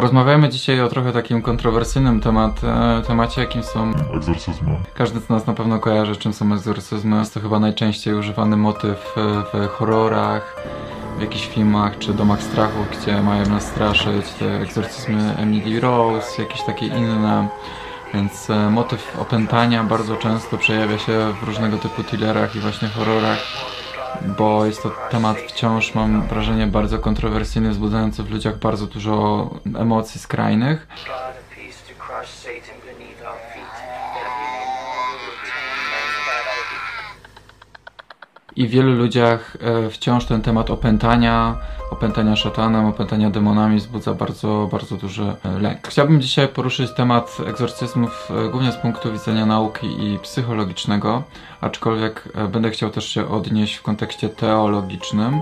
Porozmawiamy dzisiaj o trochę takim kontrowersyjnym temat, e, temacie, jakim są... Egzorcyzmu. Każdy z nas na pewno kojarzy, czym są egzorcyzmy. Jest to chyba najczęściej używany motyw e, w horrorach, w jakichś filmach czy domach strachu, gdzie mają nas straszyć. Te egzorcyzmy Emily Rose, jakieś takie inne. Więc e, motyw opętania bardzo często przejawia się w różnego typu thrillerach i właśnie horrorach bo jest to temat wciąż, mam wrażenie, bardzo kontrowersyjny, wzbudzający w ludziach bardzo dużo emocji skrajnych. I w wielu ludziach e, wciąż ten temat opętania, opętania szatanem, opętania demonami wzbudza bardzo, bardzo duży e, lęk. Chciałbym dzisiaj poruszyć temat egzorcyzmów e, głównie z punktu widzenia nauki i psychologicznego, aczkolwiek będę chciał też się odnieść w kontekście teologicznym,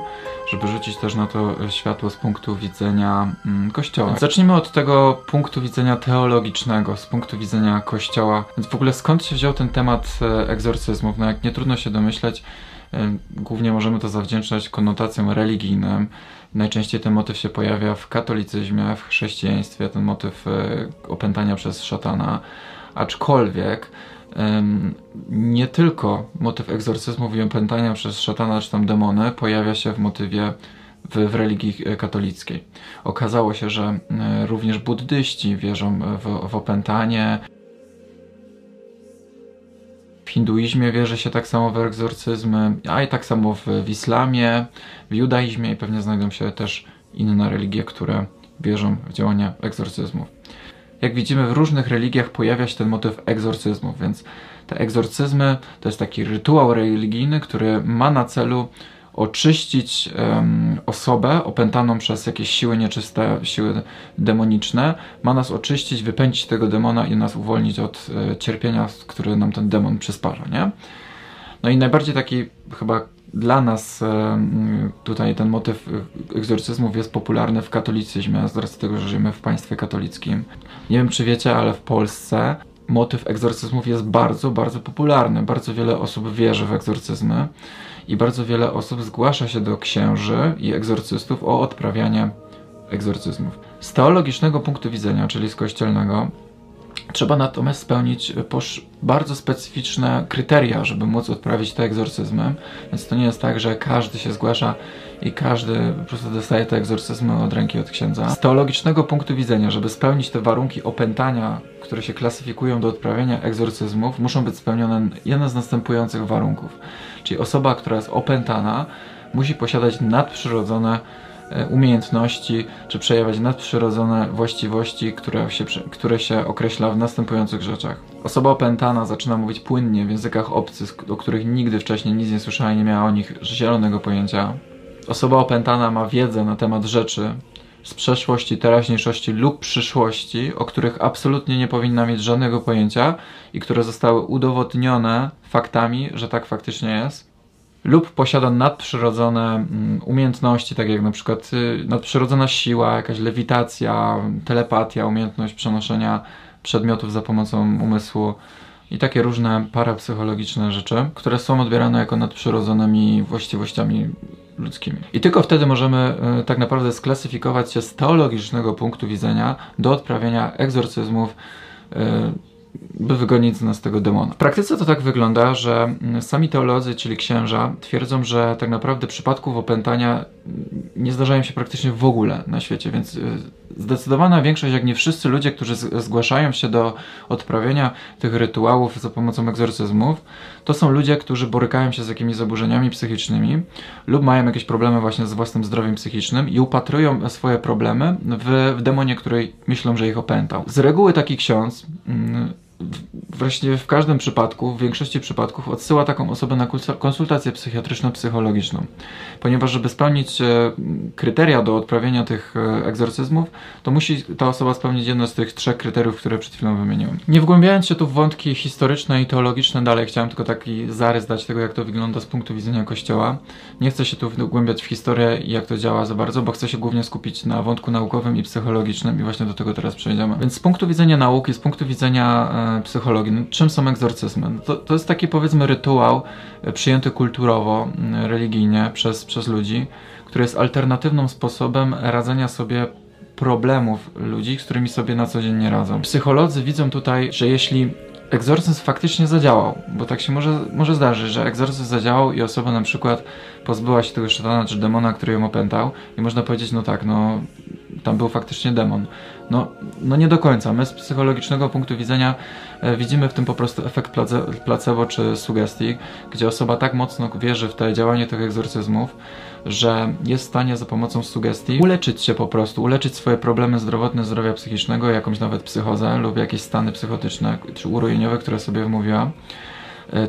żeby rzucić też na to światło z punktu widzenia mm, Kościoła. Zacznijmy od tego punktu widzenia teologicznego, z punktu widzenia Kościoła. Więc w ogóle skąd się wziął ten temat egzorcyzmów? No jak nie trudno się domyśleć, głównie możemy to zawdzięczać konotacjom religijnym. Najczęściej ten motyw się pojawia w katolicyzmie, w chrześcijaństwie, ten motyw e, opętania przez szatana. Aczkolwiek nie tylko motyw egzorcyzmów i opętania przez szatana czy tam demony pojawia się w motywie w, w religii e, katolickiej. Okazało się, że e, również buddyści wierzą w, w opętanie. Hinduizmie wierzy się tak samo w egzorcyzmy, a i tak samo w, w islamie, w judaizmie i pewnie znajdą się też inne religie, które wierzą w działania egzorcyzmów. Jak widzimy, w różnych religiach pojawia się ten motyw egzorcyzmów, więc te egzorcyzmy to jest taki rytuał religijny, który ma na celu oczyścić em, osobę opętaną przez jakieś siły nieczyste, siły demoniczne, ma nas oczyścić, wypędzić tego demona i nas uwolnić od e, cierpienia, które nam ten demon przysparza, nie? No i najbardziej taki chyba dla nas em, tutaj ten motyw e, egzorcyzmów jest popularny w katolicyzmie, z racji tego, że żyjemy w państwie katolickim. Nie wiem, czy wiecie, ale w Polsce motyw egzorcyzmów jest bardzo, bardzo popularny. Bardzo wiele osób wierzy w egzorcyzmy i bardzo wiele osób zgłasza się do księży i egzorcystów o odprawianie egzorcyzmów. Z teologicznego punktu widzenia, czyli z kościelnego, trzeba natomiast spełnić posz- bardzo specyficzne kryteria, żeby móc odprawić te egzorcyzmy. Więc to nie jest tak, że każdy się zgłasza i każdy po prostu dostaje te egzorcyzmy od ręki od księdza. Z teologicznego punktu widzenia, żeby spełnić te warunki opętania, które się klasyfikują do odprawienia egzorcyzmów, muszą być spełnione jedne z następujących warunków. Czyli osoba, która jest opętana, musi posiadać nadprzyrodzone e, umiejętności, czy przejawiać nadprzyrodzone właściwości, które się, które się określa w następujących rzeczach. Osoba opętana zaczyna mówić płynnie w językach obcych, o których nigdy wcześniej nic nie słyszała i nie miała o nich zielonego pojęcia. Osoba opętana ma wiedzę na temat rzeczy z przeszłości, teraźniejszości lub przyszłości, o których absolutnie nie powinna mieć żadnego pojęcia i które zostały udowodnione faktami, że tak faktycznie jest lub posiada nadprzyrodzone mm, umiejętności, tak jak na przykład y, nadprzyrodzona siła, jakaś lewitacja, telepatia, umiejętność przenoszenia przedmiotów za pomocą umysłu i takie różne parapsychologiczne rzeczy, które są odbierane jako nadprzyrodzonymi właściwościami ludzkimi. I tylko wtedy możemy y, tak naprawdę sklasyfikować się z teologicznego punktu widzenia do odprawiania egzorcyzmów y, by wygonić z nas tego demona. W praktyce to tak wygląda, że mm, sami teolodzy, czyli księża, twierdzą, że tak naprawdę przypadków opętania nie zdarzają się praktycznie w ogóle na świecie, więc y, zdecydowana większość, jak nie wszyscy ludzie, którzy zgłaszają się do odprawienia tych rytuałów za pomocą egzorcyzmów, to są ludzie, którzy borykają się z jakimiś zaburzeniami psychicznymi lub mają jakieś problemy właśnie z własnym zdrowiem psychicznym i upatrują swoje problemy w, w demonie, który myślą, że ich opętał. Z reguły taki ksiądz mm, właśnie w każdym przypadku, w większości przypadków odsyła taką osobę na konsultację psychiatryczno-psychologiczną. Ponieważ żeby spełnić e, kryteria do odprawienia tych e, egzorcyzmów, to musi ta osoba spełnić jedno z tych trzech kryteriów, które przed chwilą wymieniłem. Nie wgłębiając się tu w wątki historyczne i teologiczne dalej, chciałem tylko taki zarys dać tego, jak to wygląda z punktu widzenia Kościoła. Nie chcę się tu wgłębiać w historię i jak to działa za bardzo, bo chcę się głównie skupić na wątku naukowym i psychologicznym i właśnie do tego teraz przejdziemy. Więc z punktu widzenia nauki, z punktu widzenia e, psychologii, no, czym są egzorcyzmy? No to, to jest taki powiedzmy rytuał e, przyjęty kulturowo, religijnie przez, przez ludzi, który jest alternatywnym sposobem radzenia sobie problemów ludzi, z którymi sobie na co dzień nie radzą. Psycholodzy widzą tutaj, że jeśli egzorcyzm faktycznie zadziałał, bo tak się może, może zdarzyć, że egzorcyzm zadziałał i osoba na przykład pozbyła się tego szatana czy demona, który ją opętał i można powiedzieć, no tak, no tam był faktycznie demon. No, no nie do końca. My z psychologicznego punktu widzenia e, widzimy w tym po prostu efekt placebo czy sugestii, gdzie osoba tak mocno wierzy w te działanie tych egzorcyzmów, że jest w stanie za pomocą sugestii uleczyć się po prostu, uleczyć swoje problemy zdrowotne, zdrowia psychicznego, jakąś nawet psychozę lub jakieś stany psychotyczne czy urojeniowe, które sobie wmówiła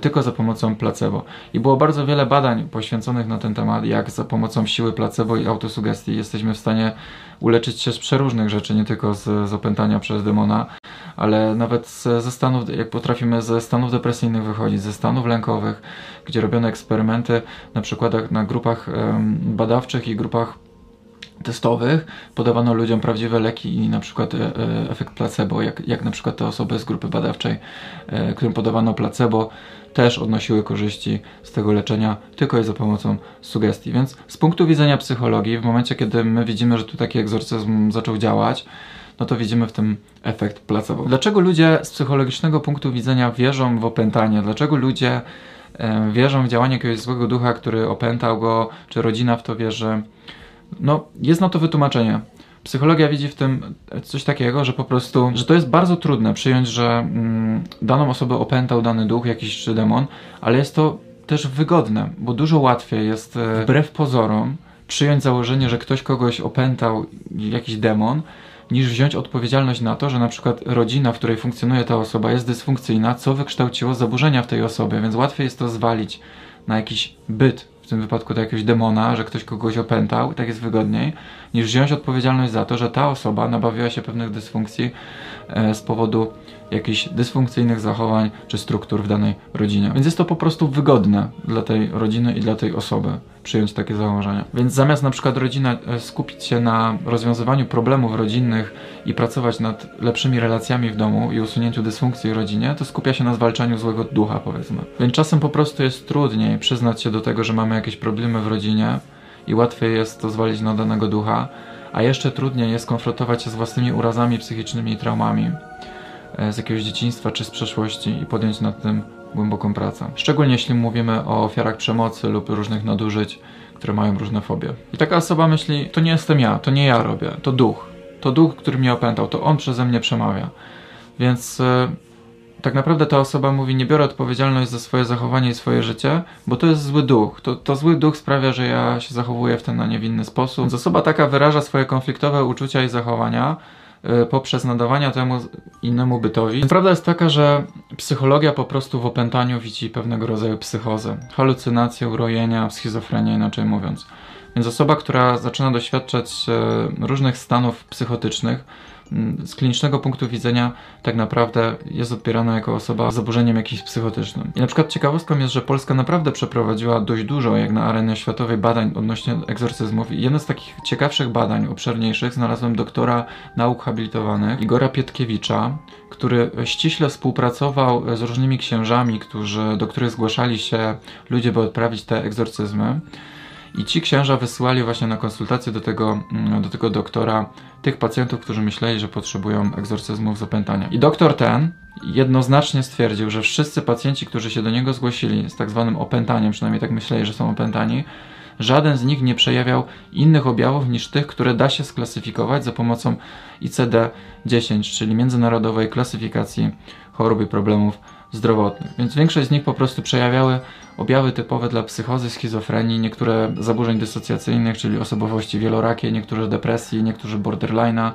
tylko za pomocą placebo. I było bardzo wiele badań poświęconych na ten temat, jak za pomocą siły placebo i autosugestii jesteśmy w stanie uleczyć się z przeróżnych rzeczy, nie tylko z, z opętania przez demona, ale nawet ze stanów, jak potrafimy ze stanów depresyjnych wychodzić, ze stanów lękowych, gdzie robiono eksperymenty na przykładach na grupach badawczych i grupach testowych podawano ludziom prawdziwe leki i na przykład e, e, efekt placebo, jak, jak na przykład te osoby z grupy badawczej, e, którym podawano placebo, też odnosiły korzyści z tego leczenia tylko i za pomocą sugestii. Więc z punktu widzenia psychologii, w momencie kiedy my widzimy, że tu taki egzorcyzm zaczął działać, no to widzimy w tym efekt placebo. Dlaczego ludzie z psychologicznego punktu widzenia wierzą w opętanie? Dlaczego ludzie e, wierzą w działanie jakiegoś złego ducha, który opętał go, czy rodzina w to wierzy? No, jest na to wytłumaczenie. Psychologia widzi w tym coś takiego, że po prostu, że to jest bardzo trudne przyjąć, że mm, daną osobę opętał dany duch, jakiś czy demon, ale jest to też wygodne, bo dużo łatwiej jest e, wbrew pozorom przyjąć założenie, że ktoś kogoś opętał, jakiś demon, niż wziąć odpowiedzialność na to, że na przykład rodzina, w której funkcjonuje ta osoba jest dysfunkcyjna, co wykształciło zaburzenia w tej osobie, więc łatwiej jest to zwalić na jakiś byt, w tym wypadku do jakiegoś demona, że ktoś kogoś opętał, tak jest wygodniej, niż wziąć odpowiedzialność za to, że ta osoba nabawiła się pewnych dysfunkcji e, z powodu jakichś dysfunkcyjnych zachowań czy struktur w danej rodzinie. Więc jest to po prostu wygodne dla tej rodziny i dla tej osoby przyjąć takie założenia. Więc zamiast na przykład rodzina e, skupić się na rozwiązywaniu problemów rodzinnych i pracować nad lepszymi relacjami w domu i usunięciu dysfunkcji w rodzinie, to skupia się na zwalczaniu złego ducha, powiedzmy. Więc czasem po prostu jest trudniej przyznać się do tego, że mamy jakieś problemy w rodzinie i łatwiej jest to zwalić na danego ducha, a jeszcze trudniej jest konfrontować się z własnymi urazami psychicznymi i traumami z jakiegoś dzieciństwa czy z przeszłości i podjąć nad tym głęboką pracę. Szczególnie jeśli mówimy o ofiarach przemocy lub różnych nadużyć, które mają różne fobie. I taka osoba myśli, to nie jestem ja, to nie ja robię, to duch. To duch, który mnie opętał, to on przeze mnie przemawia. Więc e, tak naprawdę ta osoba mówi, nie biorę odpowiedzialność za swoje zachowanie i swoje życie, bo to jest zły duch. To, to zły duch sprawia, że ja się zachowuję w ten, a nie w inny sposób. Więc osoba taka wyraża swoje konfliktowe uczucia i zachowania, Y, poprzez nadawania temu innemu bytowi. Prawda jest taka, że psychologia po prostu w opętaniu widzi pewnego rodzaju psychozę, halucynacje, urojenia, schizofrenię inaczej mówiąc. Więc osoba, która zaczyna doświadczać y, różnych stanów psychotycznych, z klinicznego punktu widzenia tak naprawdę jest odbierana jako osoba z zaburzeniem jakimś psychotycznym. I na przykład ciekawostką jest, że Polska naprawdę przeprowadziła dość dużo, jak na arenie światowej, badań odnośnie egzorcyzmów. I jedno z takich ciekawszych badań, obszerniejszych, znalazłem doktora nauk habilitowanych, Igora Pietkiewicza, który ściśle współpracował z różnymi księżami, którzy, do których zgłaszali się ludzie, by odprawić te egzorcyzmy. I ci księża wysyłali właśnie na konsultację do tego, mm, do tego doktora tych pacjentów, którzy myśleli, że potrzebują egzorcyzmów z opętania. I doktor ten jednoznacznie stwierdził, że wszyscy pacjenci, którzy się do niego zgłosili z tak zwanym opętaniem, przynajmniej tak myśleli, że są opętani, żaden z nich nie przejawiał innych objawów niż tych, które da się sklasyfikować za pomocą ICD-10, czyli Międzynarodowej Klasyfikacji Chorób i Problemów zdrowotnych. Więc większość z nich po prostu przejawiały objawy typowe dla psychozy, schizofrenii, niektóre zaburzeń dysocjacyjnych, czyli osobowości wielorakie, niektóre depresji, niektórzy borderline'a,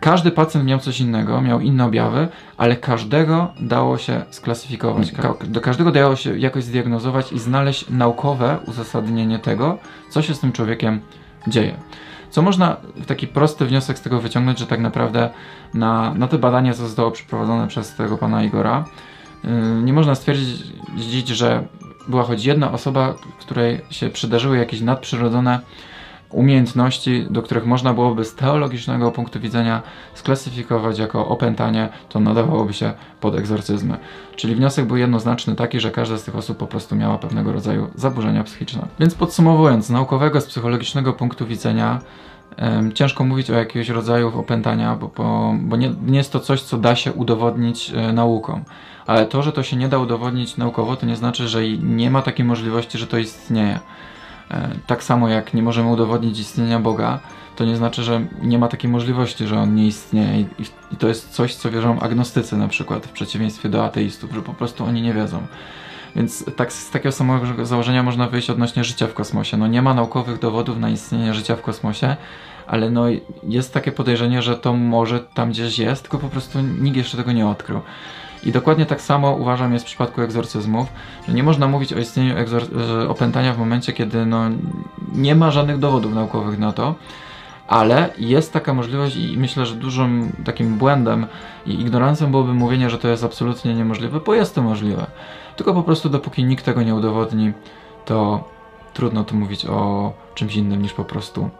każdy pacjent miał coś innego, miał inne objawy, ale każdego dało się sklasyfikować. Ka do każdego dało się jakoś zdiagnozować i znaleźć naukowe uzasadnienie tego, co się z tym człowiekiem dzieje. Co można taki prosty wniosek z tego wyciągnąć, że tak naprawdę na, na te badania, co zostało przeprowadzone przez tego pana Igora, yy, nie można stwierdzić, że była choć jedna osoba, której się przydarzyły jakieś nadprzyrodzone umiejętności, do których można byłoby z teologicznego punktu widzenia sklasyfikować jako opętanie, to nadawałoby się pod egzorcyzmy. Czyli wniosek był jednoznaczny taki, że każda z tych osób po prostu miała pewnego rodzaju zaburzenia psychiczne. Więc podsumowując, z naukowego, z psychologicznego punktu widzenia ciężko mówić o jakiegoś rodzaju opętania, bo, bo, bo nie, nie, jest to coś, co da się udowodnić e, nauką. Ale to, że to się nie da udowodnić naukowo, to nie znaczy, że nie ma takiej możliwości, że to istnieje. E, tak samo jak nie możemy udowodnić istnienia Boga, to nie znaczy, że nie ma takiej możliwości, że on nie istnieje. I, to jest coś, co wierzą agnostycy na przykład, w przeciwieństwie do ateistów, że po prostu oni nie wiedzą. Więc tak, z takiego samego założenia można wyjść odnośnie życia w kosmosie. No nie ma naukowych dowodów na istnienie życia w kosmosie, ale no jest takie podejrzenie, że to może tam gdzieś jest, tylko po prostu nikt jeszcze tego nie odkrył. I dokładnie tak samo uważam jest w przypadku egzorcyzmów, że nie można mówić o istnieniu opętania w momencie, kiedy no, nie ma żadnych dowodów naukowych na to, ale jest taka możliwość i myślę, że dużym takim błędem i ignorancją byłoby mówienie, że to jest absolutnie niemożliwe, bo jest to możliwe. Tylko po prostu dopóki nikt tego nie udowodni, to trudno tu mówić o czymś innym niż po prostu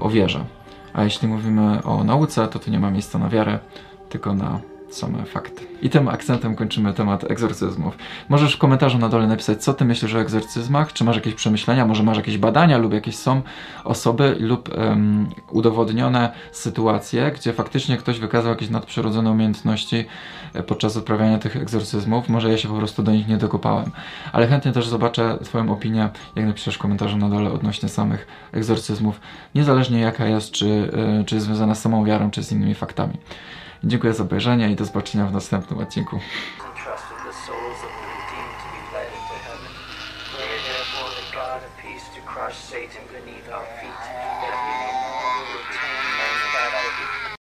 o wierze. A jeśli mówimy o nauce, to tu nie ma miejsca na wiarę, tylko na same fakty. I tym akcentem kończymy temat egzorcyzmów. Możesz w komentarzu na dole napisać, co ty myślisz o egzorcyzmach, czy masz jakieś przemyślenia, może masz jakieś badania lub jakieś są osoby lub um, udowodnione sytuacje, gdzie faktycznie ktoś wykazał jakieś nadprzyrodzone umiejętności e, podczas odprawiania tych egzorcyzmów. Może ja się po prostu do nich nie dokopałem. Ale chętnie też zobaczę twoją opinię, jak napiszesz w komentarzu na dole odnośnie samych egzorcyzmów, niezależnie jaka jest, czy, e, czy jest związana z samą wiarą, czy z innymi faktami. Dziękuję za obejrzenie i do zobaczenia w następnym odcinku.